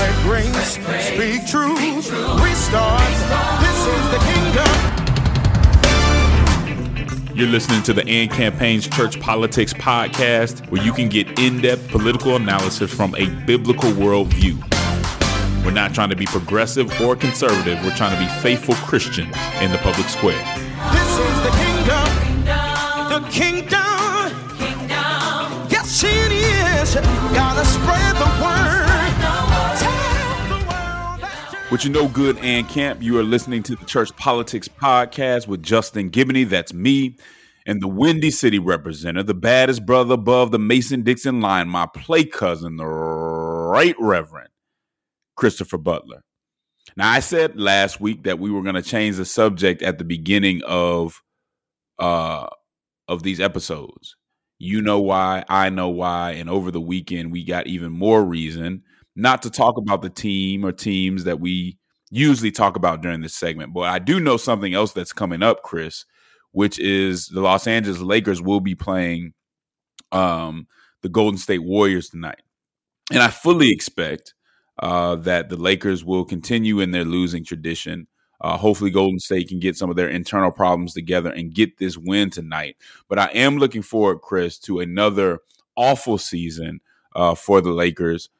Spread grace, speak truth, restart. This is the kingdom. You're listening to the AND Campaign's Church Politics Podcast, where you can get in depth political analysis from a biblical worldview. We're not trying to be progressive or conservative, we're trying to be faithful Christians in the public square. This is the kingdom. The kingdom. kingdom. Yes, it is. Gotta spread the With you know good and camp, you are listening to the Church Politics Podcast with Justin Giboney. That's me. And the Windy City representative, the baddest brother above the Mason Dixon line, my play cousin, the right reverend Christopher Butler. Now, I said last week that we were going to change the subject at the beginning of uh of these episodes. You know why, I know why, and over the weekend we got even more reason not to talk about the team or teams that we usually talk about during this segment. But I do know something else that's coming up, Chris, which is the Los Angeles Lakers will be playing um, the Golden State Warriors tonight. And I fully expect uh, that the Lakers will continue in their losing tradition. Uh, hopefully, Golden State can get some of their internal problems together and get this win tonight. But I am looking forward, Chris, to another awful season uh, for the Lakers.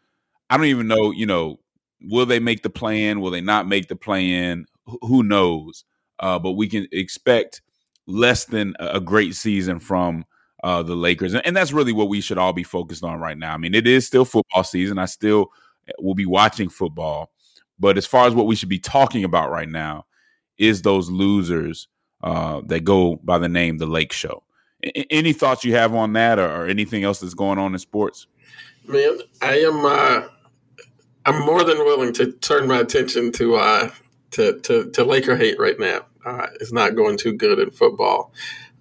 I don't even know, you know, will they make the plan? Will they not make the plan? Who knows? Uh, but we can expect less than a great season from uh, the Lakers, and that's really what we should all be focused on right now. I mean, it is still football season. I still eh, will be watching football, but as far as what we should be talking about right now is those losers uh, that go by the name the Lake Show. any thoughts you have on that, or, or, anything else that's going on in sports? Man, I am. Uh, I'm more than willing to turn my attention to uh, to, to, to Laker hate right now. Uh, it's not going too good in football.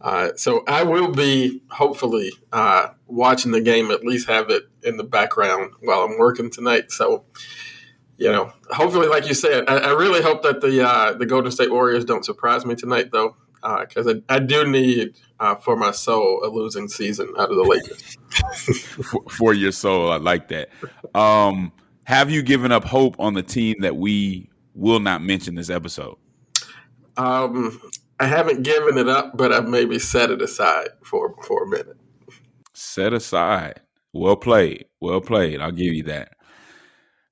Uh, so I will be hopefully uh, watching the game, at least have it in the background while I'm working tonight. So, you know, hopefully, like you said, I, I really hope that the uh, the Golden State Warriors don't surprise me tonight, though, because uh, I, I, do need uh, for my soul a losing season out of the Lakers. for, for, your soul, I like that. Um, have you given up hope on the team that we will not mention this episode? Um, I haven't given it up, but I've maybe set it aside for for a minute. Set aside. Well played. Well played. I'll give you that.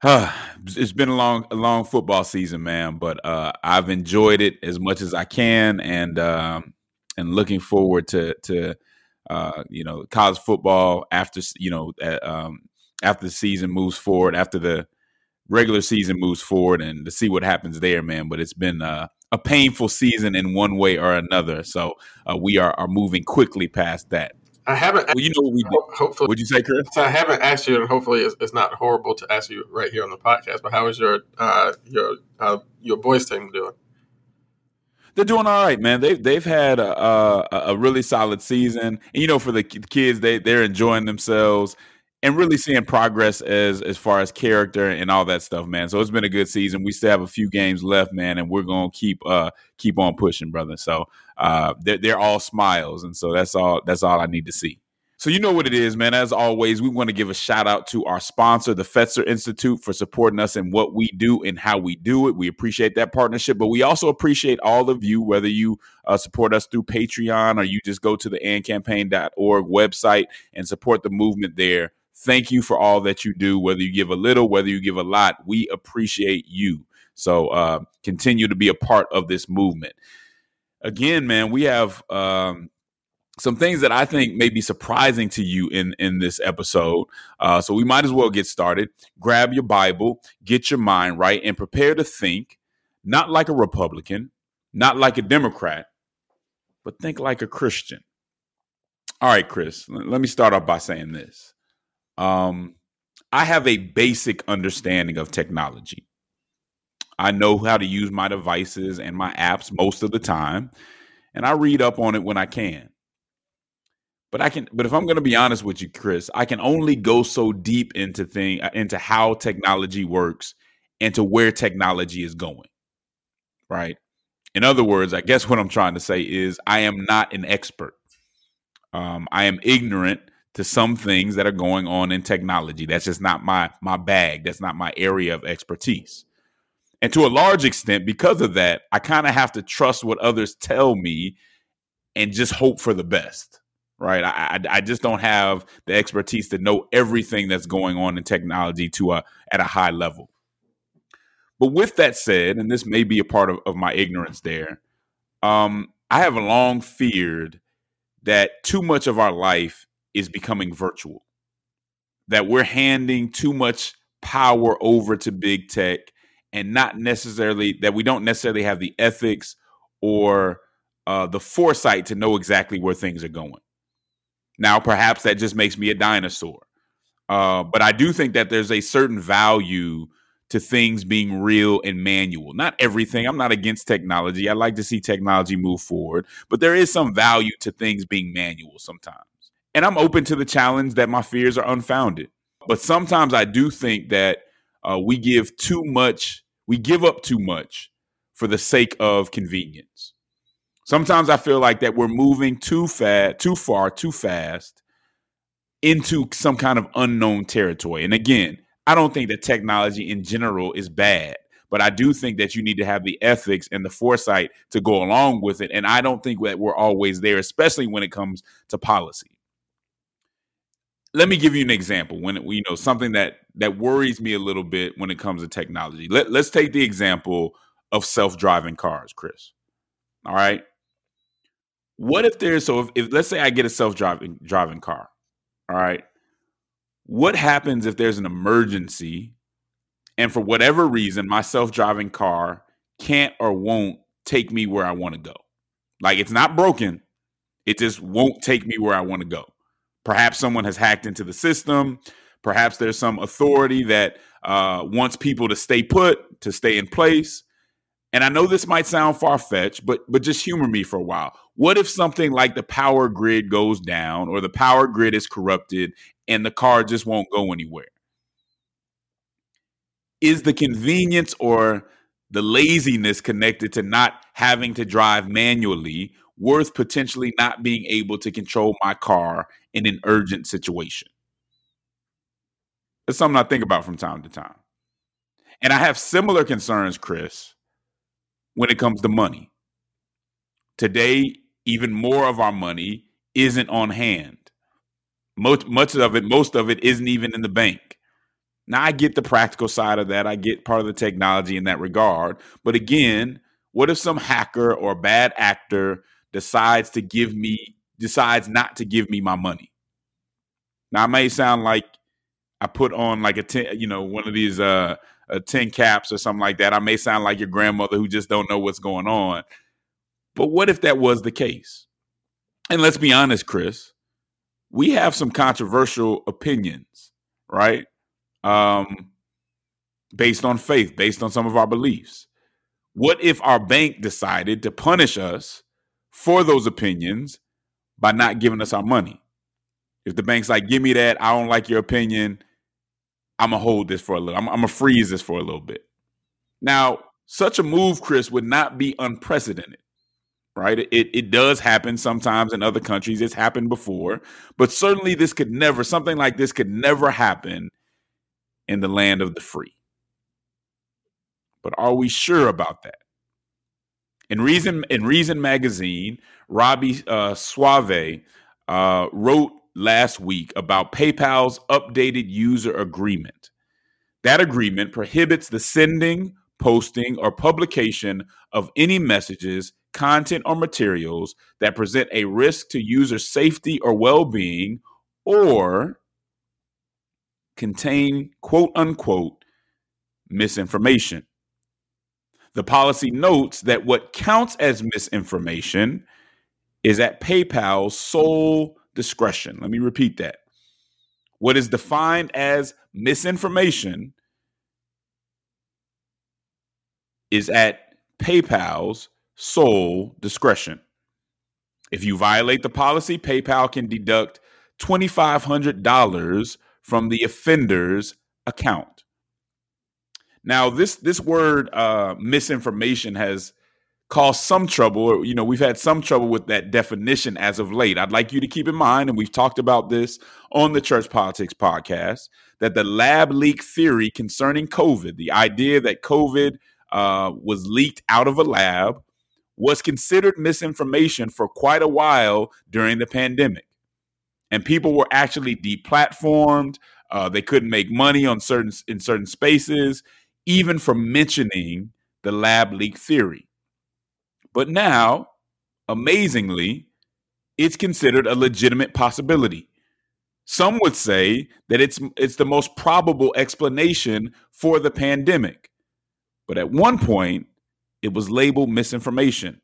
Uh, it's been a long, a long football season, man. But uh, I've enjoyed it as much as I can, and um, and looking forward to to uh, you know college football after you know um, after the season moves forward, after the regular season moves forward, and to see what happens there, man. But it's been uh, a painful season in one way or another. So uh, we are, are moving quickly past that. I haven't. Well, you know we did. Hopefully, would you say, Chris? I haven't asked you, and hopefully, it's, it's, not horrible to ask you right here on the podcast. But how is your uh, your uh, your boys team doing? They're doing all right, man. They've they've had a, a, a really solid season, and you know, for the kids, they they're enjoying themselves and really seeing progress as as far as character and all that stuff, man. So it's been a good season. We still have a few games left, man, and we're gonna keep uh keep on pushing, brother. So uh they're they're all smiles, and so that's all that's all I need to see. So you know what it is, man. As always, we want to give a shout out to our sponsor, the Fetzer Institute, for supporting us in what we do and how we do it. We appreciate that partnership, but we also appreciate all of you, whether you uh, support us through Patreon or you just go to the andcampaign.org website and support the movement there. Thank you for all that you do, whether you give a little, whether you give a lot. We appreciate you. So uh, continue to be a part of this movement. Again, man, we have um, some things that I think may be surprising to you in in this episode. Uh, so we might as well get started. Grab your Bible, get your mind right, and prepare to think not like a Republican, not like a Democrat, but think like a Christian. All right, Chris. Let me start off by saying this. Um, I have a basic understanding of technology. I know how to use my devices and my apps most of the time, and I read up on it when I can. But I can but if I'm going to be honest with you, Chris, I can only go so deep into thing uh, into how technology works and to where technology is going. Right? In other words, I guess what I'm trying to say is I am not an expert. Um, I am ignorant to some things that are going on in technology. That's just not my my bag. That's not my area of expertise. And to a large extent, because of that, I kind of have to trust what others tell me and just hope for the best. Right. I, I, I just don't have the expertise to know everything that's going on in technology to a at a high level. But with that said, and this may be a part of, of my ignorance there, um, I have long feared that too much of our life is becoming virtual, that we're handing too much power over to big tech and not necessarily that we don't necessarily have the ethics or uh, the foresight to know exactly where things are going. Now, perhaps that just makes me a dinosaur. Uh, but I do think that there's a certain value to things being real and manual. Not everything. I'm not against technology. I like to see technology move forward, but there is some value to things being manual sometimes. And I'm open to the challenge that my fears are unfounded. But sometimes I do think that uh, we give too much, we give up too much for the sake of convenience. Sometimes I feel like that we're moving too fast, too far, too fast into some kind of unknown territory. And again, I don't think that technology in general is bad, but I do think that you need to have the ethics and the foresight to go along with it. And I don't think that we're always there, especially when it comes to policy let me give you an example when you know something that that worries me a little bit when it comes to technology. Let, let's take the example of self-driving cars, Chris. All right. What if there's so if, if let's say I get a self-driving driving car, all right. What happens if there's an emergency and for whatever reason my self-driving car can't or won't take me where I want to go? Like it's not broken, it just won't take me where I want to go. Perhaps someone has hacked into the system. Perhaps there's some authority that uh, wants people to stay put, to stay in place. And I know this might sound far fetched, but but just humor me for a while. What if something like the power grid goes down, or the power grid is corrupted, and the car just won't go anywhere? Is the convenience or the laziness connected to not having to drive manually worth potentially not being able to control my car in an urgent situation? It's something I think about from time to time. And I have similar concerns, Chris, when it comes to money. Today, even more of our money isn't on hand. Most much of it, most of it isn't even in the bank. Now I get the practical side of that. I get part of the technology in that regard. But again, what if some hacker or bad actor decides to give me decides not to give me my money. Now I may sound like I put on like a ten, you know, one of these uh, uh tin caps or something like that. I may sound like your grandmother who just don't know what's going on. But what if that was the case? And let's be honest, Chris, we have some controversial opinions, right? Um, based on faith, based on some of our beliefs. What if our bank decided to punish us for those opinions by not giving us our money. If the bank's like, give me that, I don't like your opinion, I'm gonna hold this for a little. I'm, I'm gonna freeze this for a little bit. Now, such a move, Chris, would not be unprecedented, right? It it does happen sometimes in other countries. It's happened before, but certainly this could never, something like this could never happen in the land of the free. But are we sure about that? In Reason in Reason magazine, Robby uh, Soave uh, wrote last week about PayPal's updated user agreement. That agreement prohibits the sending, posting, or publication of any messages, content, or materials that present a risk to user safety or well being or contain quote unquote misinformation. The policy notes that what counts as misinformation is at PayPal's sole discretion. Let me repeat that. What is defined as misinformation is at PayPal's sole discretion. If you violate the policy, PayPal can deduct $2,500 from the offender's account. Now, this this word uh, misinformation has caused some trouble. you know, we've had some trouble with that definition as of late. I'd like you to keep in mind, and we've talked about this on the Church Politics podcast, that the lab leak theory concerning COVID, the idea that COVID uh, was leaked out of a lab, was considered misinformation for quite a while during the pandemic. And people were actually deplatformed. Uh, they couldn't make money on certain in certain spaces, even for mentioning the lab leak theory. But now, amazingly, it's considered a legitimate possibility. Some would say that it's it's the most probable explanation for the pandemic. But at one point, it was labeled misinformation.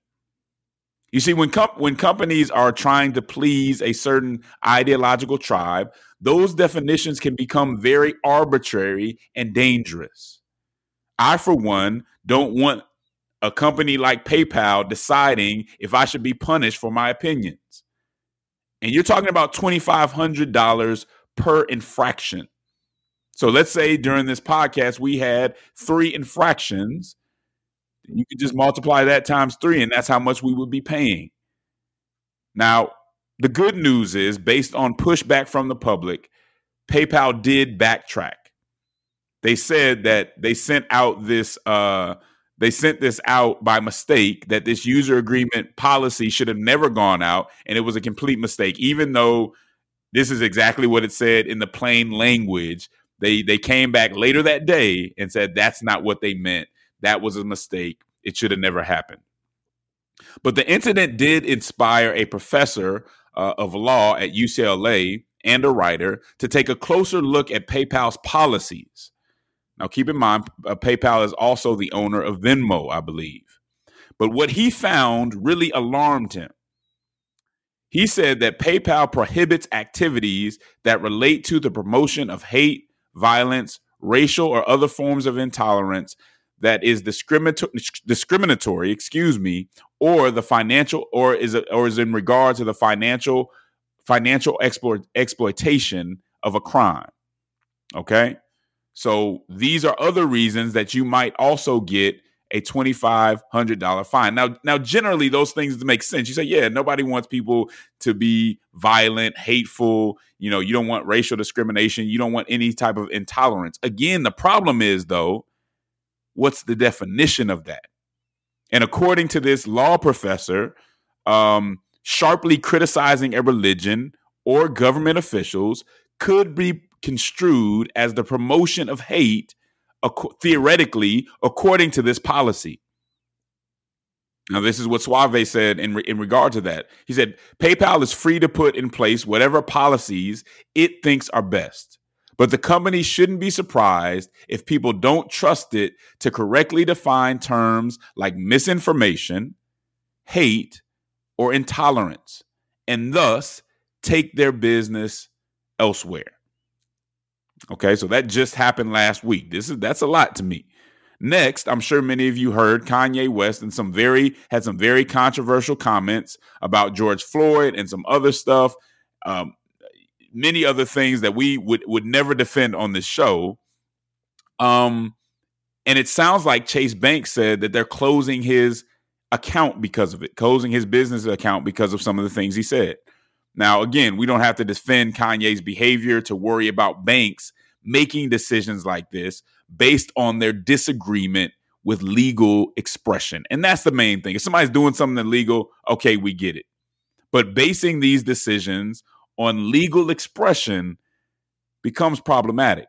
You see, when com- when companies are trying to please a certain ideological tribe, those definitions can become very arbitrary and dangerous. I, for one, don't want a company like PayPal deciding if I should be punished for my opinions. And you're talking about $2,500 per infraction. So let's say during this podcast, we had three infractions. You could just multiply that times three, and that's how much we would be paying. Now, the good news is, based on pushback from the public, PayPal did backtrack. They said that they sent out this uh, they sent this out by mistake that this user agreement policy should have never gone out and it was a complete mistake even though this is exactly what it said in the plain language they they came back later that day and said that's not what they meant. That was a mistake. It should have never happened. But the incident did inspire a professor uh, of law at UCLA and a writer to take a closer look at PayPal's policies. Now, keep in mind, uh, PayPal is also the owner of Venmo, I believe. But what he found really alarmed him. He said that PayPal prohibits activities that relate to the promotion of hate, violence, racial, or other forms of intolerance that is discriminatory, discriminatory, excuse me, or the financial, or is it, or is in regard to the financial financial exploit, exploitation of a crime. Okay, so these are other reasons that you might also get a $2500 fine. Now now generally those things make sense. You say, yeah, nobody wants people to be violent, hateful, you know, you don't want racial discrimination, you don't want any type of intolerance. Again, the problem is though, what's the definition of that? And according to this law professor, um, sharply criticizing a religion or government officials could be construed as the promotion of hate theoretically, according to this policy. Now, this is what Soave said in, re- in regard to that. He said, PayPal is free to put in place whatever policies it thinks are best. But the company shouldn't be surprised if people don't trust it to correctly define terms like misinformation, hate, or intolerance, and thus take their business elsewhere. Okay, so that just happened last week. This is that's a lot to me. Next, I'm sure many of you heard Kanye West and some very had some very controversial comments about George Floyd and some other stuff, um, many other things that we would would never defend on this show. Um, and it sounds like Chase Bank said that they're closing his account because of it, closing his business account because of some of the things he said. Now, again, we don't have to defend Kanye's behavior to worry about banks making decisions like this based on their disagreement with legal expression. And that's the main thing. If somebody's doing something illegal, okay, we get it. But basing these decisions on legal expression becomes problematic.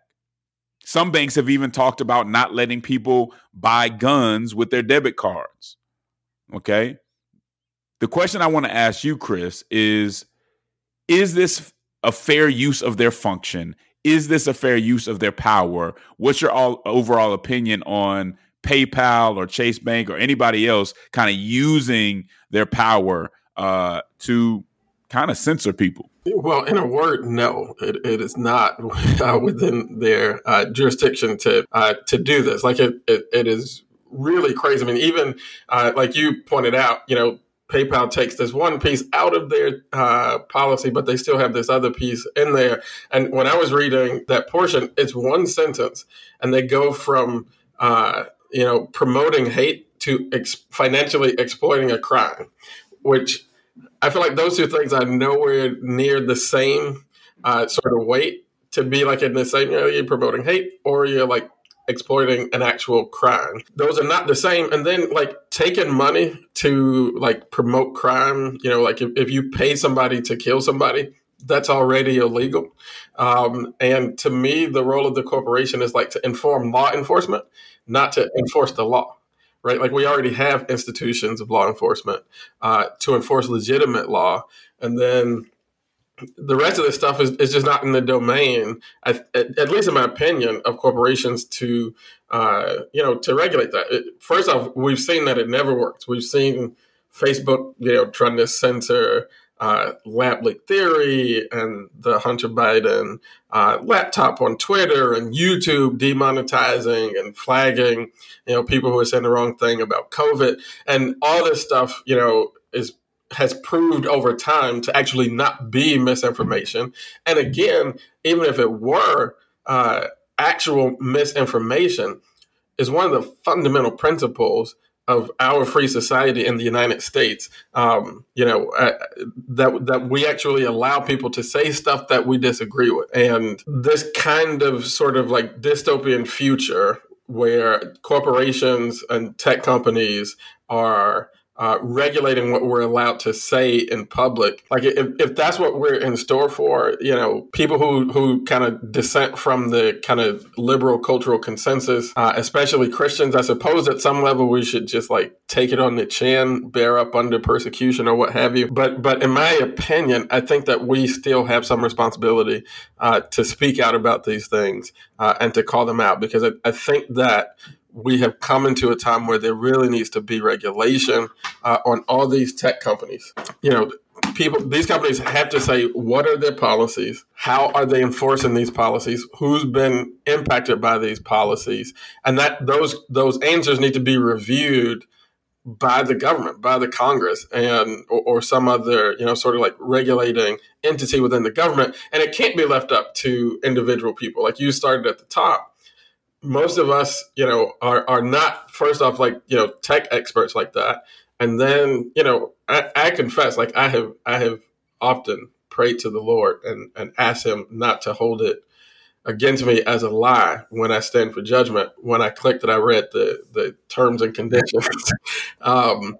Some banks have even talked about not letting people buy guns with their debit cards. Okay. The question I want to ask you, Chris, is is this a fair use of their function? Is this a fair use of their power? What's your all, overall opinion on PayPal or Chase Bank or anybody else kind of using their power uh, to kind of censor people? Well, in a word, no, it, it is not uh, within their uh, jurisdiction to uh, to do this. Like it, it, it is really crazy. I mean, even uh, like you pointed out, you know, PayPal takes this one piece out of their uh, policy, but they still have this other piece in there. And when I was reading that portion, it's one sentence, and they go from uh, you know promoting hate to ex- financially exploiting a crime, which I feel like those two things are nowhere near the same uh, sort of weight to be like in the same, you know, you're promoting hate or you're like exploiting an actual crime. Those are not the same. And then like taking money to like promote crime, you know, like if, if you pay somebody to kill somebody, that's already illegal. Um, and to me, the role of the corporation is like to inform law enforcement, not to enforce the law right? Like we already have institutions of law enforcement uh, to enforce legitimate law, and then the rest of this stuff is, is just not in the domain, at, at least in my opinion, of corporations to uh, you know to regulate that. It, first off, we've seen that it never works. We've seen Facebook, you know, trying to censor uh, lab leak theory and the Hunter Biden uh, laptop on Twitter and YouTube demonetizing and flagging, you know, people who are saying the wrong thing about COVID and all this stuff, you know, is has proved over time to actually not be misinformation. And again, even if it were uh, actual misinformation, is one of the fundamental principles of our free society in the United States, um, you know, uh, that that we actually allow people to say stuff that we disagree with, and this kind of sort of like dystopian future where corporations and tech companies are uh, regulating what we're allowed to say in public. Like if, if that's what we're in store for, you know, people who, who kind of dissent from the kind of liberal cultural consensus, uh, especially Christians, I suppose at some level we should just like take it on the chin, bear up under persecution or what have you. But but in my opinion, I think that we still have some responsibility uh, to speak out about these things uh, and to call them out because I, I think that we have come into a time where there really needs to be regulation uh, on all these tech companies. You know, people, these companies have to say what are their policies, how are they enforcing these policies, who's been impacted by these policies, and that those those answers need to be reviewed by the government, by the Congress, and or, or, some other, you know, sort of like regulating entity within the government, and it can't be left up to individual people. Like you started at the top, most of us, you know, are are not first off like you know tech experts like that, and then you know, I, I confess, like I have I have often prayed to the Lord and and asked Him not to hold it against me as a lie when I stand for judgment. When I clicked that I read the the terms and conditions, um,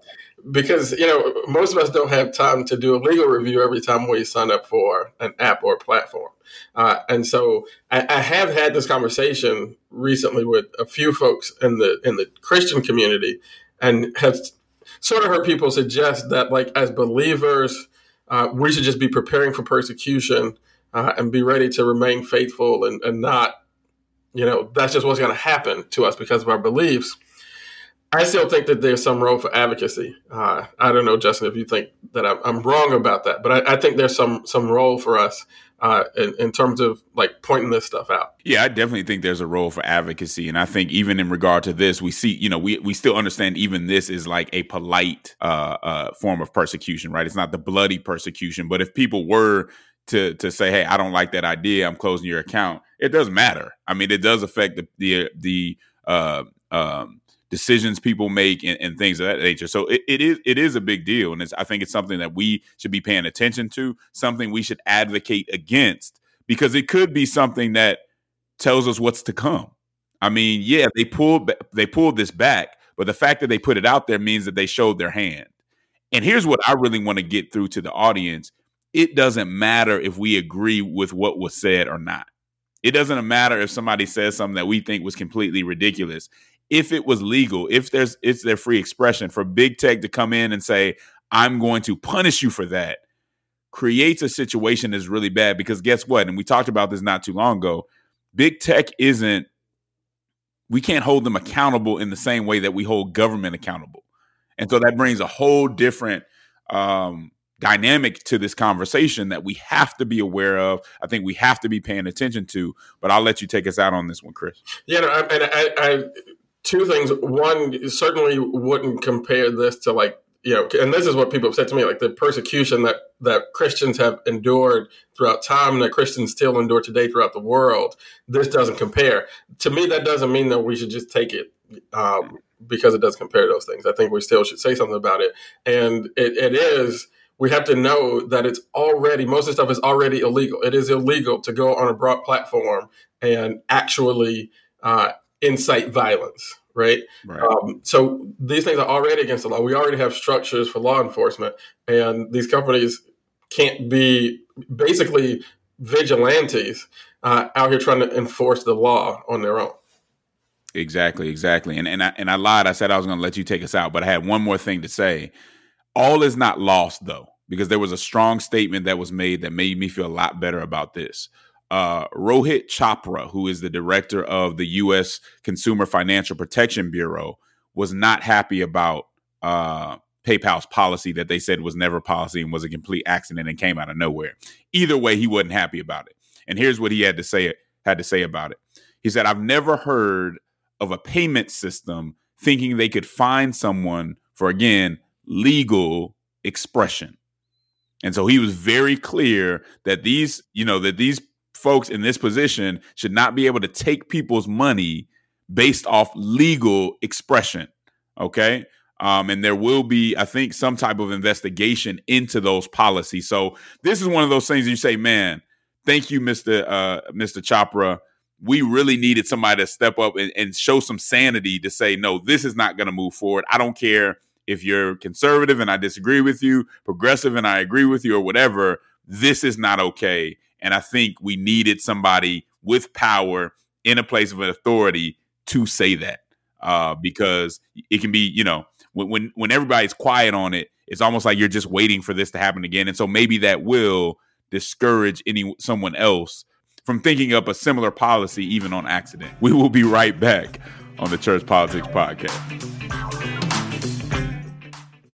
because you know most of us don't have time to do a legal review every time we sign up for an app or platform. Uh, and so I, I, have had this conversation recently with a few folks in the in the christian community and have sort of heard people suggest that like as believers uh, we should just be preparing for persecution uh, and be ready to remain faithful and, and not you know that's just what's going to happen to us because of our beliefs I still think that there's some role for advocacy. Uh, I don't know, Justin, if you think that I'm, I'm wrong about that, but I, I, think there's some some role for us uh, in, in, terms of like pointing this stuff out. Yeah, I definitely think there's a role for advocacy, and I think even in regard to this, we see, you know, we we still understand even this is like a polite uh, uh, form of persecution, right? It's not the bloody persecution, but if people were to to say, "Hey, I don't like that idea. I'm closing your account," it does matter. I mean, it does affect the the the uh, um, decisions people make and, and, things of that nature. So it, it is it is a big deal, and I think it's something that we should be paying attention to, something we should advocate against, because it could be something that tells us what's to come. I mean, yeah, they pulled they pulled this back, but the fact that they put it out there means that they showed their hand. And here's what I really want to get through to the audience: it doesn't matter if we agree with what was said or not. It doesn't matter if somebody says something that we think was completely ridiculous if it was legal, if there's it's their free expression for big tech to come in and say, I'm going to punish you for that, creates a situation that's really bad because guess what? And we talked about this not too long ago. Big tech isn't, we can't hold them accountable in the same way that we hold government accountable. And so that brings a whole different um, dynamic to this conversation that we have to be aware of. I think we have to be paying attention to. But I'll let you take us out on this one, Chris. Yeah, no, and I, I, two things. One certainly wouldn't compare this to like you know, and this is what people have said to me, like the persecution that that Christians have endured throughout time, and that Christians still endure today throughout the world. This doesn't compare. To me, that doesn't mean that we should just take it um, because it does compare those things. I think we still should say something about it, and it, it is we have to know that it's already most of the stuff is already illegal. It is illegal to go on a broad platform and actually uh, incite violence, right? right. Um, so these things are already against the law. We already have structures for law enforcement, and these companies can't be basically vigilantes uh, out here trying to enforce the law on their own. Exactly, exactly. And and I, and I lied. I said I was going to let you take us out, but I had one more thing to say all is not lost though, because there was a strong statement that was made that made me feel a lot better about this. Uh, Rohit Chopra, who is the director of the U.S. Consumer Financial Protection Bureau, was not happy about uh, PayPal's policy that they said was never policy and was a complete accident and came out of nowhere. Either way, he wasn't happy about it. And here's what he had to say had to say about it. He said, "I've never heard of a payment system thinking they could find someone for again legal expression. And so he was very clear that these, you know, that these folks in this position should not be able to take people's money based off legal expression. Okay. Um, and there will be, I think, some type of investigation into those policies. So this is one of those things you say, man, thank you, Mr. Uh, Mr. Chopra. We really needed somebody to step up and, and show some sanity to say, no, this is not going to move forward. I don't care if you're conservative and I disagree with you, progressive and I agree with you, or whatever, this is not okay. And I think we needed somebody with power in a place of authority to say that uh, because it can be, you know, when, when when everybody's quiet on it, it's almost like you're just waiting for this to happen again. And so maybe that will discourage any someone else from thinking up a similar policy even on accident. We will be right back on the Church Politics Podcast.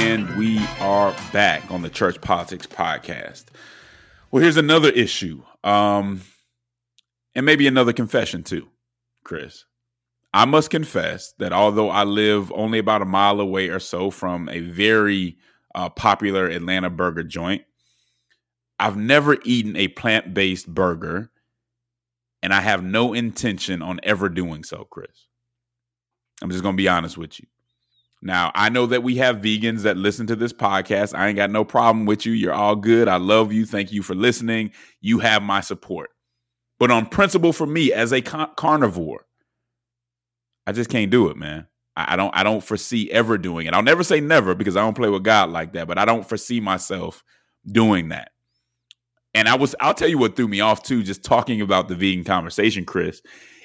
And we are back on the Church Politics Podcast. Well, here's another issue. Um, and maybe another confession too, Chris. I must confess that although I live only about a mile away or so from a very uh, popular Atlanta burger joint, I've never eaten a plant based burger, and I have no intention on ever doing so, Chris. I'm just going to be honest with you. Now, I know that we have vegans that listen to this podcast. I ain't got no problem with you. You're all good. I love you. Thank you for listening. You have my support. But on principle for me as a car- carnivore, I just can't do it, man. I, I don't I don't foresee ever doing it. I'll never say never because I don't play with God like that, but I don't foresee myself doing that. And I was I'll tell you what threw me off too just talking about the vegan conversation, Chris,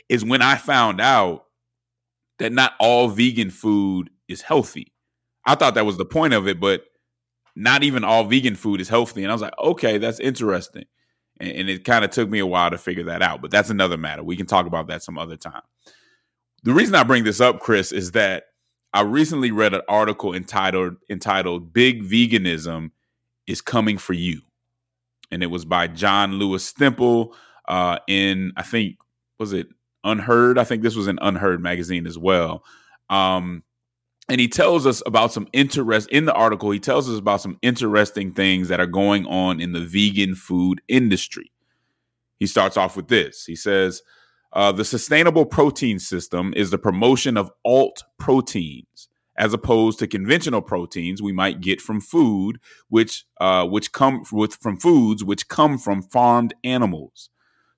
is when I found out that not all vegan food is healthy. I thought that was the point of it, but not even all vegan food is healthy. And I was like, okay, that's interesting. And, and it kind of took me a while to figure that out, but that's another matter. We can talk about that some other time. The reason I bring this up, Chris, is that I recently read an article entitled entitled "Big Veganism is Coming for You," and it was by John Lewis Stempel uh, in I think was it UnHerd? I think this was an UnHerd magazine as well. Um, and he tells us about some interest in the article he tells us about some interesting things that are going on in the vegan food industry. He starts off with this. He says uh, the sustainable protein system is the promotion of alt proteins as opposed to conventional proteins we might get from food which uh, which come with from foods which come from farmed animals.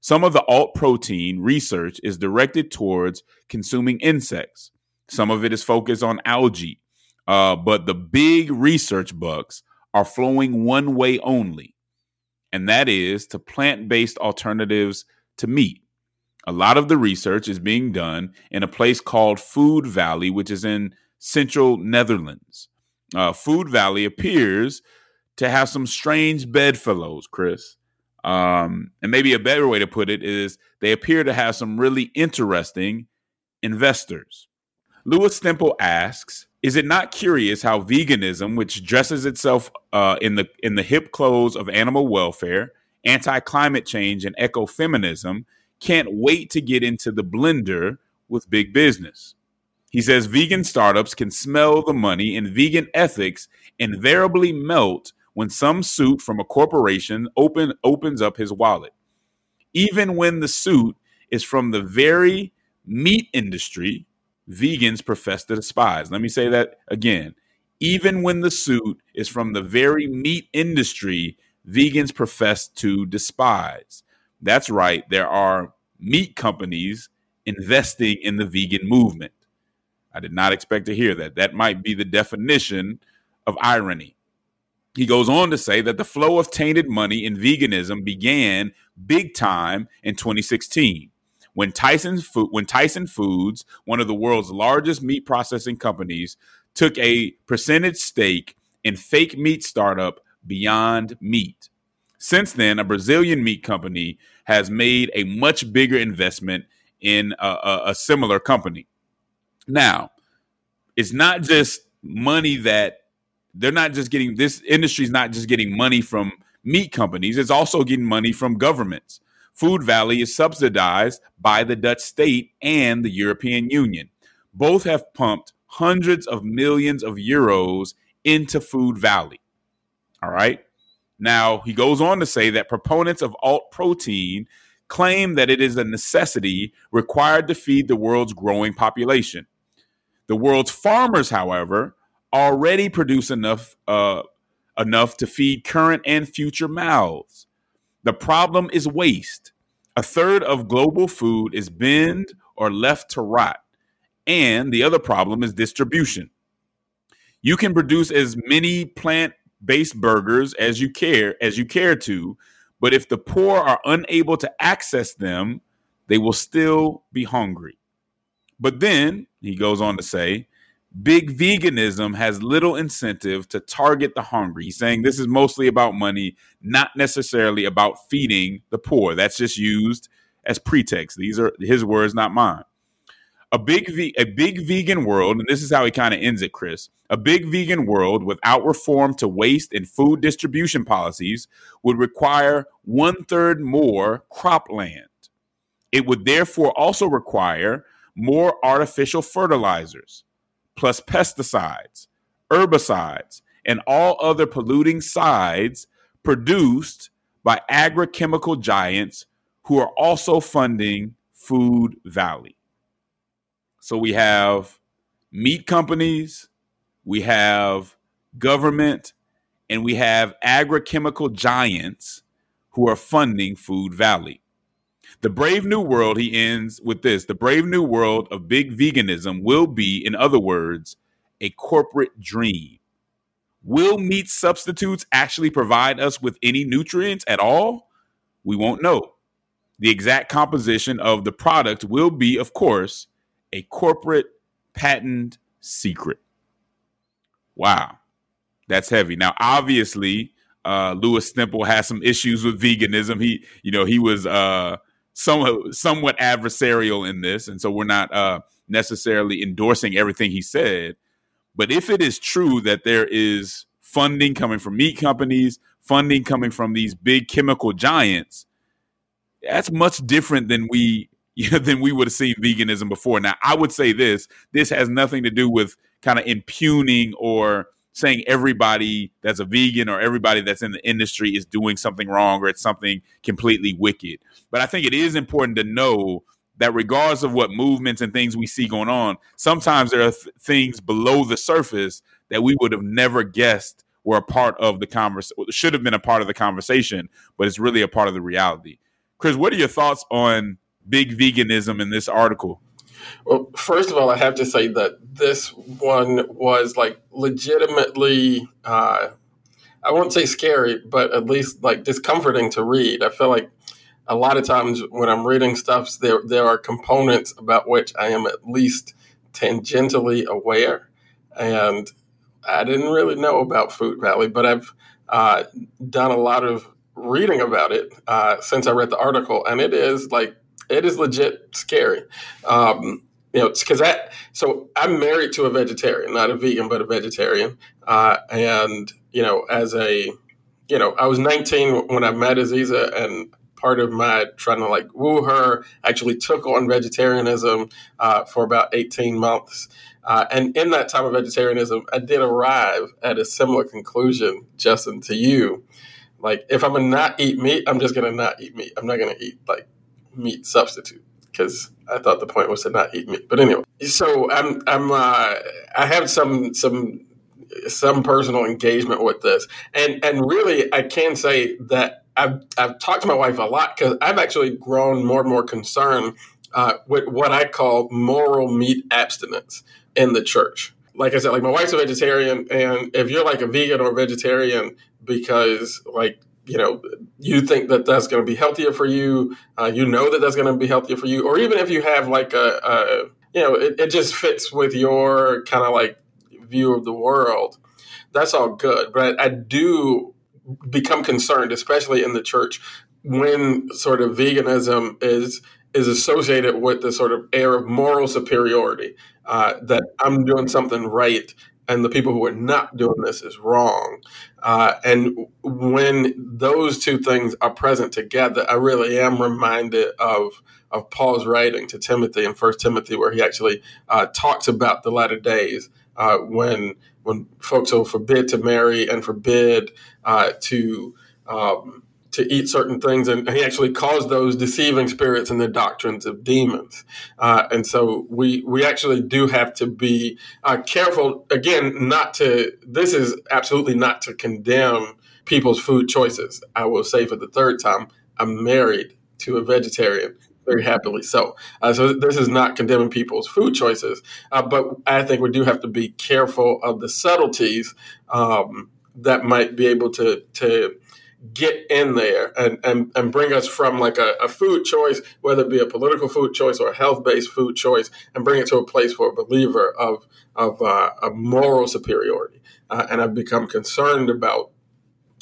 Some of the alt protein research is directed towards consuming insects Some of it is focused on algae. Uh, but the big research bucks are flowing one way only, and that is to plant based alternatives to meat. A lot of the research is being done in a place called Food Valley, which is in central Netherlands. Uh, Food Valley appears to have some strange bedfellows, Chris. Um, and maybe a better way to put it is they appear to have some really interesting investors. Lewis Stempel asks, is it not curious how veganism, which dresses itself uh, in the in the hip clothes of animal welfare, anti-climate change, and ecofeminism, can't wait to get into the blender with big business? He says vegan startups can smell the money, and vegan ethics invariably melt when some suit from a corporation open opens up his wallet. Even when the suit is from the very meat industry vegans profess to despise. Let me say that again. Even when the suit is from the very meat industry vegans profess to despise. That's right, there are meat companies investing in the vegan movement. I did not expect to hear that. That might be the definition of irony. He goes on to say that the flow of tainted money in veganism began big time in 2016 when Tyson Food, when Tyson Foods, one of the world's largest meat processing companies, took a percentage stake in fake meat startup Beyond Meat. Since then, a Brazilian meat company has made a much bigger investment in a, a, a similar company. Now, it's not just money that they're not just getting this industry is not just getting money from meat companies, it's also getting money from governments. Food Valley is subsidized by the Dutch state and the European Union. Both have pumped hundreds of millions of euros into Food Valley. All right. Now, he goes on to say that proponents of alt protein claim that it is a necessity required to feed the world's growing population. The world's farmers, however, already produce enough uh, enough to feed current and future mouths. The problem is waste. A third of global food is binned or left to rot. And the other problem is distribution. You can produce as many plant-based burgers as you care as you care to, but if the poor are unable to access them, they will still be hungry. But then, he goes on to say, big veganism has little incentive to target the hungry. Saying this is mostly about money, not necessarily about feeding the poor. That's just used as pretext. These are his words, not mine. A big ve- a big vegan world, and this is how he kind of ends it, Chris. A big vegan world without reform to waste and food distribution policies would require one third more cropland. It would therefore also require more artificial fertilizers, plus pesticides, herbicides, and all other polluting sides produced by agrochemical giants who are also funding Food Valley. So we have meat companies, we have government, and we have agrochemical giants who are funding Food Valley. The brave new world, he ends with this the brave new world of big veganism will be, in other words, a corporate dream. Will meat substitutes actually provide us with any nutrients at all? We won't know. The exact composition of the product will be, of course, a corporate patent secret. Wow, that's heavy. Now, obviously, uh, Lewis Stempel has some issues with veganism. He, you know, he was uh, somewhat somewhat adversarial in this, and so we're not uh, necessarily endorsing everything he said. But if it is true that there is funding coming from meat companies, funding coming from these big chemical giants, that's much different than we you know, than we would have seen veganism before. Now, I would say this: this has nothing to do with kind of impugning or saying everybody that's a vegan or everybody that's in the industry is doing something wrong or it's something completely wicked. But I think it is important to know that regardless of what movements and things we see going on, sometimes there are th- things below the surface that we would have never guessed were a part of the conversation, should have been a part of the conversation, but it's really a part of the reality. Chris, what are your thoughts on big veganism in this article? Well, first of all, I have to say that this one was like legitimately, uh, I won't say scary, but at least like discomforting to read. I feel like a lot of times when I'm reading stuff, there there are components about which I am at least tangentially aware, and I didn't really know about Food Valley, but I've uh, done a lot of reading about it uh, since I read the article, and it is like it is legit scary. Um, you know, because that. So I'm married to a vegetarian, not a vegan, but a vegetarian, uh, and you know, as a you know, I was 19 when I met Aziza, and part of my trying to like woo her actually took on vegetarianism uh, for about 18 months. Uh, and in that time of vegetarianism, I did arrive at a similar conclusion, Justin, to you. Like, if I'm gonna not eat meat, I'm just gonna not eat meat. I'm not gonna eat like meat substitute because I thought the point was to not eat meat. But anyway, so I'm I'm uh, I have some some some personal engagement with this, and and really I can say that I've I've talked to my wife a lot because I've actually grown more and more concerned uh, with what I call moral meat abstinence in the church. Like I said, like my wife's a vegetarian, and if you're like a vegan or a vegetarian because like you know you think that that's going to be healthier for you, uh, you know that that's going to be healthier for you, or even if you have like a, a you know it, it just fits with your kind of like view of the world. That's all good, but I do become concerned, especially in the church, when sort of veganism is is associated with the sort of air of moral superiority uh, that I'm doing something right and the people who are not doing this is wrong. Uh, and when those two things are present together, I really am reminded of of Paul's writing to Timothy in First Timothy, where he actually uh, talks about the latter days uh, when when folks will forbid to marry and forbid uh, to um, to eat certain things, and he actually calls those deceiving spirits and the doctrines of demons. Uh, and so we we actually do have to be uh, careful again, not to. This is absolutely not to condemn people's food choices. I will say for the third time, I'm married to a vegetarian very happily so. Uh, so this is not condemning people's food choices, uh, but I think we do have to be careful of the subtleties um, that might be able to to get in there and, and, and bring us from like a, a food choice, whether it be a political food choice or a health based food choice, and bring it to a place for a believer of of, uh, of moral superiority. Uh, and I've become concerned about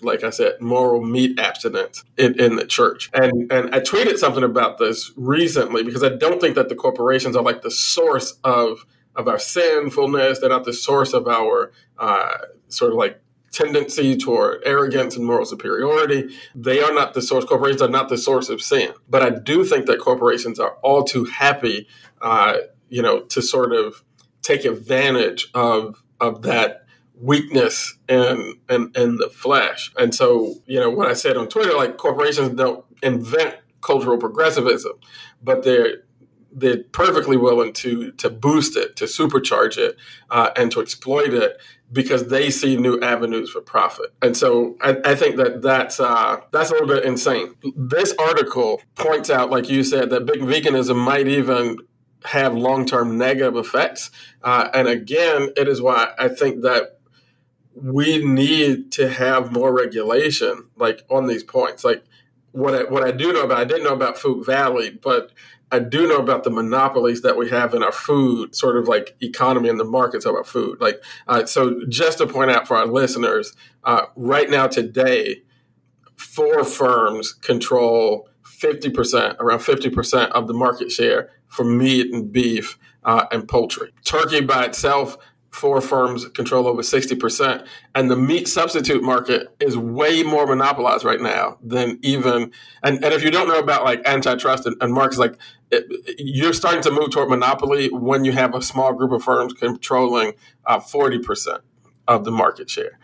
like I said, moral meat abstinence in, in the church. And and I tweeted something about this recently because I don't think that the corporations are like the source of of our sinfulness. They're not the source of our uh, sort of like tendency toward arrogance and moral superiority. They are not the source. Corporations are not the source of sin. But I do think that corporations are all too happy, uh, you know, to sort of take advantage of of that weakness and and and the flesh. And so, you know, what I said on Twitter, like corporations don't invent cultural progressivism, but they're they're perfectly willing to to boost it, to supercharge it, uh, and to exploit it because they see new avenues for profit. And so I, I think that that's uh, that's a little bit insane. This article points out, like you said, that big veganism might even have long term negative effects. Uh, and again, it is why I think that we need to have more regulation like on these points like what I, what I do know about I didn't know about Food Valley but I do know about the monopolies that we have in our food sort of like economy and the markets of our food. Like uh, so just to point out for our listeners uh, right now today four firms control 50% around 50% of the market share for meat and beef uh, and poultry. Turkey by itself four firms control over 60%. And the meat substitute market is way more monopolized right now than even, and, and if you don't know about like antitrust and, and markets, like it, you're starting to move toward monopoly when you have a small group of firms controlling uh, 40% of the market share.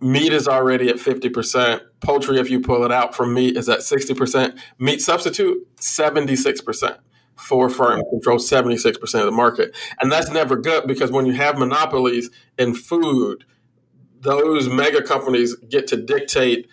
Meat is already at 50%. Poultry, if you pull it out from meat, is at 60%. Meat substitute, 76% four firms control 76% of the market. And that's never good because when you have monopolies in food, those mega companies get to dictate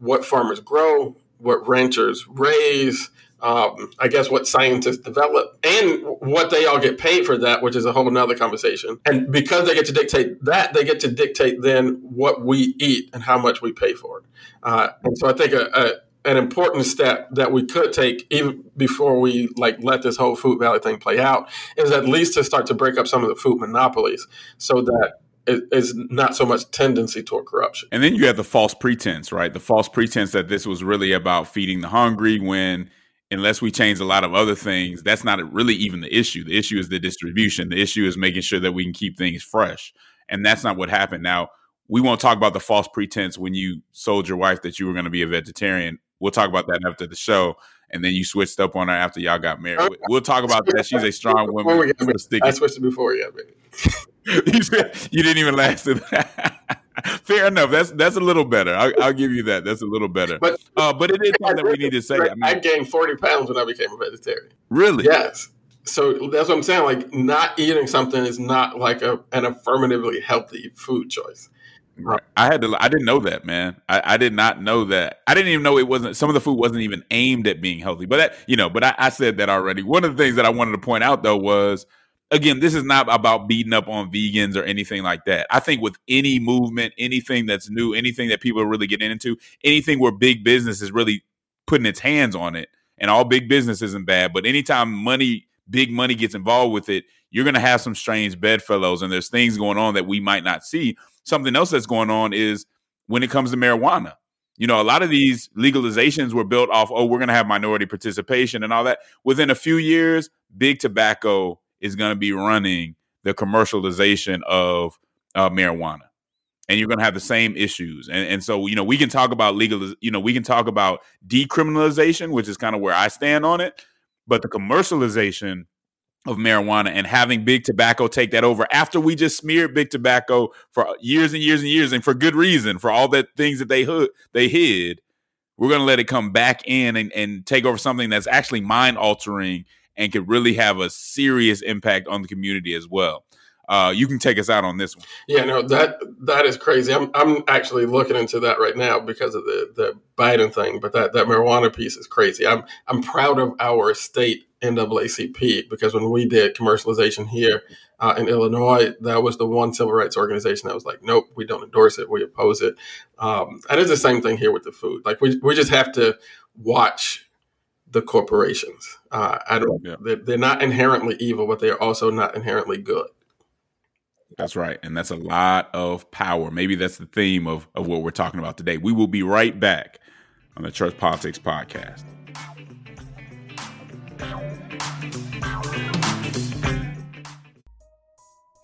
what farmers grow, what ranchers raise, um, I guess what scientists develop and what they all get paid for that, which is a whole nother conversation. And because they get to dictate that, they get to dictate then what we eat and how much we pay for it. Uh, and so I think a, a an important step that we could take even before we like let this whole food valley thing play out is at least to start to break up some of the food monopolies so that it is not so much tendency toward corruption. And then you have the false pretense, right? The false pretense that this was really about feeding the hungry when unless we change a lot of other things, that's not really even the issue. The issue is the distribution. The issue is making sure that we can keep things fresh. And that's not what happened. Now, we won't talk about the false pretense when you sold your wife that you were going to be a vegetarian We'll talk about that after the show. And then you switched up on her after y'all got married. We'll talk about that. She's a strong woman. I switched it before we got married. you, didn't even last it. Fair enough. That's that's a little better. I'll, I'll, give you that. That's a little better. But uh, but it is something that we need to say. I, mean, I gained forty pounds when I became a vegetarian. Really? Yes. So that's what I'm saying. Like not eating something is not like a, an affirmatively healthy food choice. Right. I had to. I didn't know that, man. I, I, did not know that. I didn't even know it wasn't. Some of the food wasn't even aimed at being healthy. But that, you know, but I, I said that already. One of the things that I wanted to point out though was, again, this is not about beating up on vegans or anything like that. I think with any movement, anything that's new, anything that people are really getting into, anything where big business is really putting its hands on it, and all big business isn't bad. But anytime money, big money gets involved with it, you're going to have some strange bedfellows, and there's things going on that we might not see something else that's going on is when it comes to marijuana. You know, a lot of these legalizations were built off, oh, we're going to have minority participation and all that. Within a few years, big tobacco is going to be running the commercialization of uh, marijuana. And you're going to have the same issues. And, and so, you know, we can talk about legal, you know, we can talk about decriminalization, which is kind of where I stand on it. But the commercialization of marijuana and having big tobacco take that over after we just smeared big tobacco for years and years and years and for good reason for all the things that they hood they hid we're going to let it come back in and, and take over something that's actually mind altering and could really have a serious impact on the community as well uh, you can take us out on this one. Yeah, no, that that is crazy. I'm I'm actually looking into that right now because of the the Biden thing. But that that marijuana piece is crazy. I'm I'm proud of our state NAACP because when we did commercialization here uh, in Illinois, that was the one civil rights organization that was like, nope, we don't endorse it, we oppose it. Um, and it's the same thing here with the food. Like we we just have to watch the corporations. Uh, I don't. Yeah. They're, they're not inherently evil, but they are also not inherently good. That's right. And that's a lot of power. Maybe that's the theme of, of what we're talking about today. We will be right back on the Church Politics Podcast.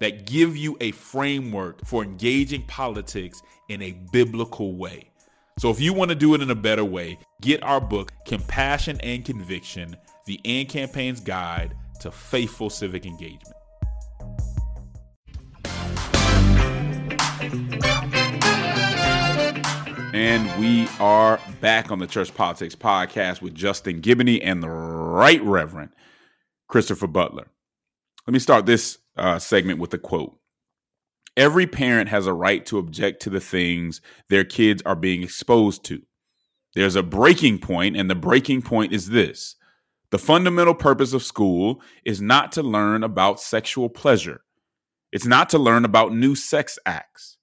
that give you a framework for engaging politics in a biblical way. So if you want to do it in a better way, get our book, Compassion and Conviction The AND Campaign's Guide to Faithful Civic Engagement. And we are back on the Church Politics Podcast with Justin Giboney and the Right Reverend Christopher Butler. Let me start this uh, segment with a quote. Every parent has a right to object to the things their kids are being exposed to. There's a breaking point, and the breaking point is this the fundamental purpose of school is not to learn about sexual pleasure, it's not to learn about new sex acts.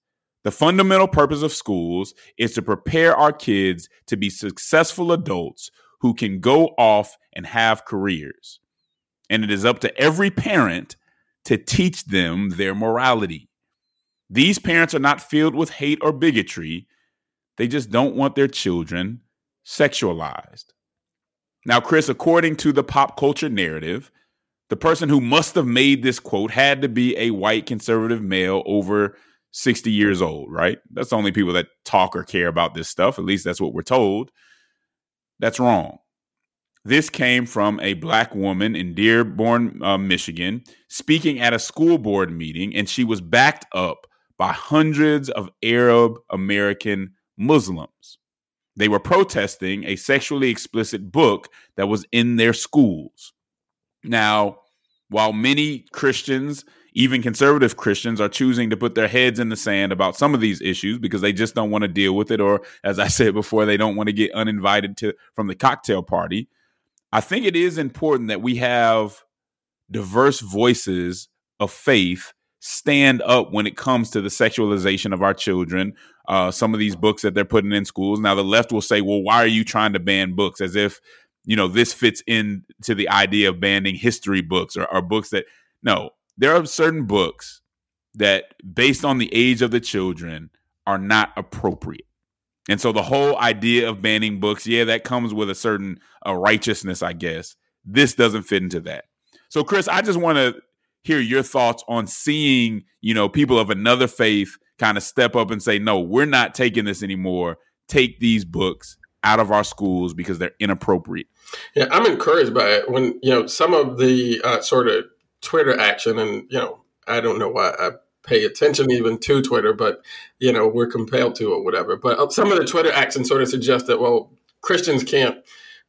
The fundamental purpose of schools is to prepare our kids to be successful adults who can go off and have careers. And it is up to every parent to teach them their morality. These parents are not filled with hate or bigotry. They just don't want their children sexualized. Now, Chris, according to the pop culture narrative, the person who must have made this quote had to be a white conservative male over 60 years old, right? That's the only people that talk or care about this stuff. At least that's what we're told. That's wrong. This came from a black woman in Dearborn, uh, Michigan, speaking at a school board meeting, and she was backed up by hundreds of Arab American Muslims. They were protesting a sexually explicit book that was in their schools. Now, while many Christians, even conservative Christians, are choosing to put their heads in the sand about some of these issues because they just don't want to deal with it, or as I said before, they don't want to get uninvited to from the cocktail party. I think it is important that we have diverse voices of faith stand up when it comes to the sexualization of our children. Uh, some of these books that they're putting in schools. Now, the left will say, well, why are you trying to ban books? As if, you know, this fits into the idea of banning history books or, or books that, no, there are certain books that, based on the age of the children, are not appropriate. And so the whole idea of banning books, yeah, that comes with a certain uh, righteousness, I guess. This doesn't fit into that. So, Chris, I just want to hear your thoughts on seeing, you know, people of another faith kind of step up and say, no, we're not taking this anymore. Take these books out of our schools because they're inappropriate. Yeah, I'm encouraged by it. When, you know, some of the uh, sort of Twitter action, and, you know, I don't know why I pay attention even to Twitter, but, you know, we're compelled to or whatever. But uh, some of the Twitter action sort of suggests that, well, Christians can't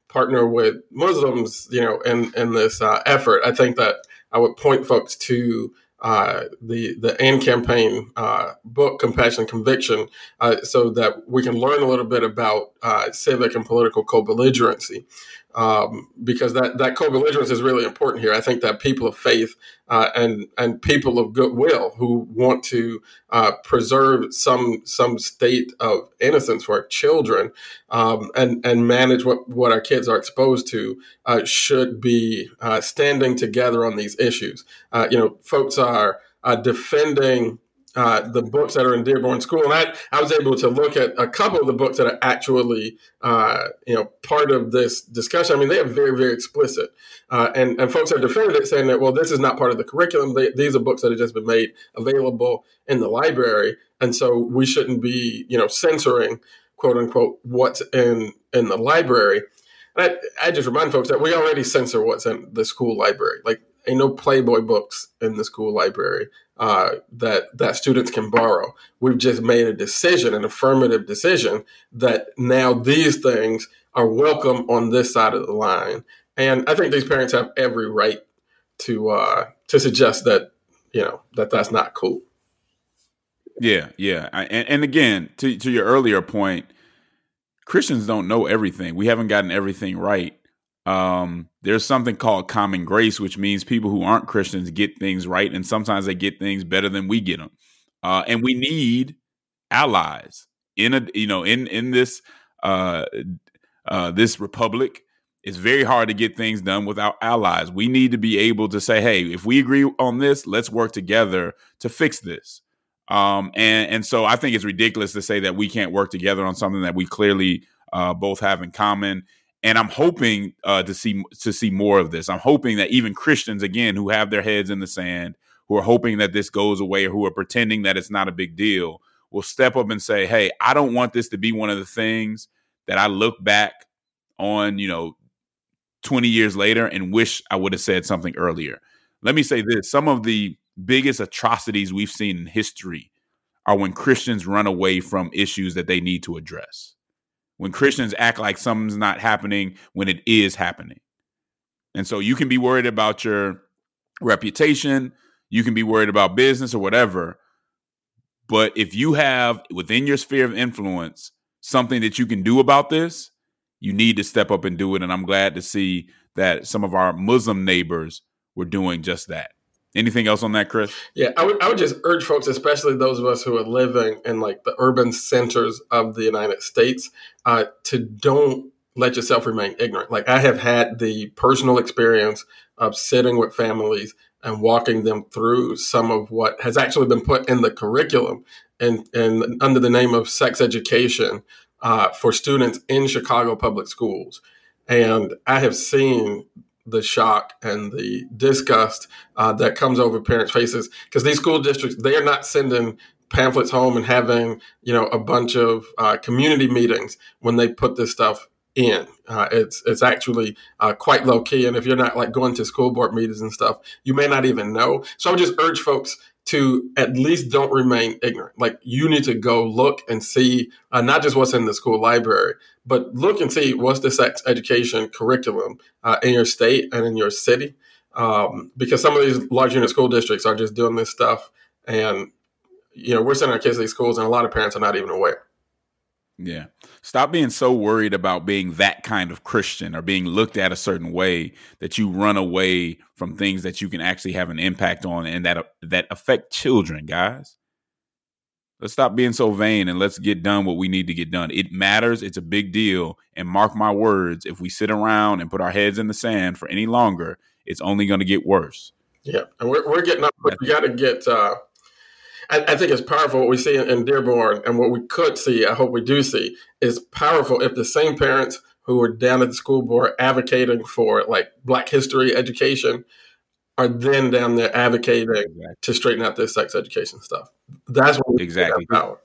partner with Muslims, you know, in, in this uh, effort. I think that I would point folks to uh, the the AND campaign uh, book, Compassion Conviction, uh, so that we can learn a little bit about uh, civic and political co-belligerency um, because that that co-belligerence is really important here. I think that people of faith uh, and and people of goodwill who want to uh, preserve some some state of innocence for our children um, and and manage what what our kids are exposed to uh, should be uh, standing together on these issues. Uh, you know, folks are uh, defending uh, the books that are in Dearborn School, and I, I was able to look at a couple of the books that are actually, uh, you know, part of this discussion. I mean, they are very, very explicit, uh, and and folks have defended it, saying that well, this is not part of the curriculum. They, these are books that have just been made available in the library, and so we shouldn't be, you know, censoring, quote unquote, what's in in the library. I, I just remind folks that we already censor what's in the school library. Like ain't no Playboy books in the school library uh, that that students can borrow. We've just made a decision, an affirmative decision, that now these things are welcome on this side of the line. And I think these parents have every right to uh, to suggest that you know that that's not cool. Yeah, yeah, and, and again, to to your earlier point, Christians don't know everything. We haven't gotten everything right um, there's something called common grace, which means people who aren't Christians get things right, and sometimes they get things better than we get them. Uh, and we need allies in a you know in in this uh, uh, this republic. It's very hard to get things done without allies. We need to be able to say, "Hey, if we agree on this, let's work together to fix this." Um, and and so I think it's ridiculous to say that we can't work together on something that we clearly uh, both have in common and I'm hoping uh, to see to see more of this. I'm hoping that even Christians, again, who have their heads in the sand, who are hoping that this goes away, or who are pretending that it's not a big deal, will step up and say, "Hey, I don't want this to be one of the things that I look back on, you know, 20 years later and wish I would have said something earlier." Let me say this: some of the biggest atrocities we've seen in history are when Christians run away from issues that they need to address when Christians act like something's not happening when it is happening. And so you can be worried about your reputation, you can be worried about business or whatever. But if you have within your sphere of influence something that you can do about this, you need to step up and do it. And I'm glad to see that some of our Muslim neighbors were doing just that. Anything else on that, Chris? Yeah, I would, I would just urge folks, especially those of us who are living in like the urban centers of the United States, uh, to don't let yourself remain ignorant. Like I have had the personal experience of sitting with families and walking them through some of what has actually been put in the curriculum and, and under the name of sex education uh, for students in Chicago public schools. And I have seen the shock and the disgust uh, that comes over parents' faces because these school districts they are not sending pamphlets home and having you know a bunch of uh, community meetings when they put this stuff in. Uh, it's it's actually uh, quite low key, and if you're not like going to school board meetings and stuff, you may not even know. So I would just urge folks to at least don't remain ignorant. Like you need to go look and see uh, not just what's in the school library, but look and see what's the sex education curriculum uh, in your state and in your city. Um, because some of these large unit school districts are just doing this stuff, and you know we're sending our kids to these schools, and a lot of parents are not even aware. Yeah. Stop being so worried about being that kind of Christian or being looked at a certain way that you run away from things that you can actually have an impact on and that that affect children, guys. Let's stop being so vain and let's get done what we need to get done. It matters. It's a big deal. And mark my words, if we sit around and put our heads in the sand for any longer, it's only going to get worse. Yeah. And we're, we're getting up. But we got to get, uh, I, I, think it's powerful what we see in, in Dearborn and what we could see, I hope we do see, is powerful if the same parents who are down at the school board advocating for like Black history education are then down there advocating exactly. to straighten out this sex education stuff. That's what exactly power.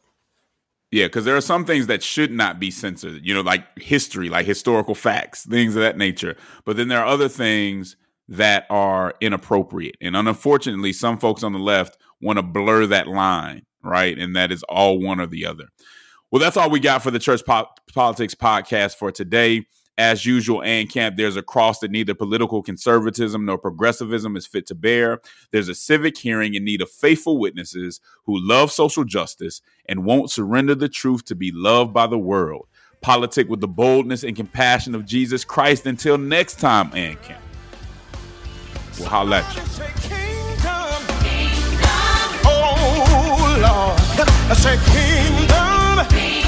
Yeah, because there are some things that should not be censored, you know, like history, like historical facts, things of that nature. But then there are other things that are inappropriate. And unfortunately, some folks on the left want to blur that line, right? And that is all one or the other. Well, that's all we got for the Church Politics podcast for today. As usual, and camp, there's a cross that neither political conservatism nor progressivism is fit to bear. There's a civic hearing in need of faithful witnesses who love social justice and won't surrender the truth to be loved by the world. Politic with the boldness and compassion of Jesus Christ. Until next time, and camp. We'll holla at you. Oh, Lord. I say, Kingdom.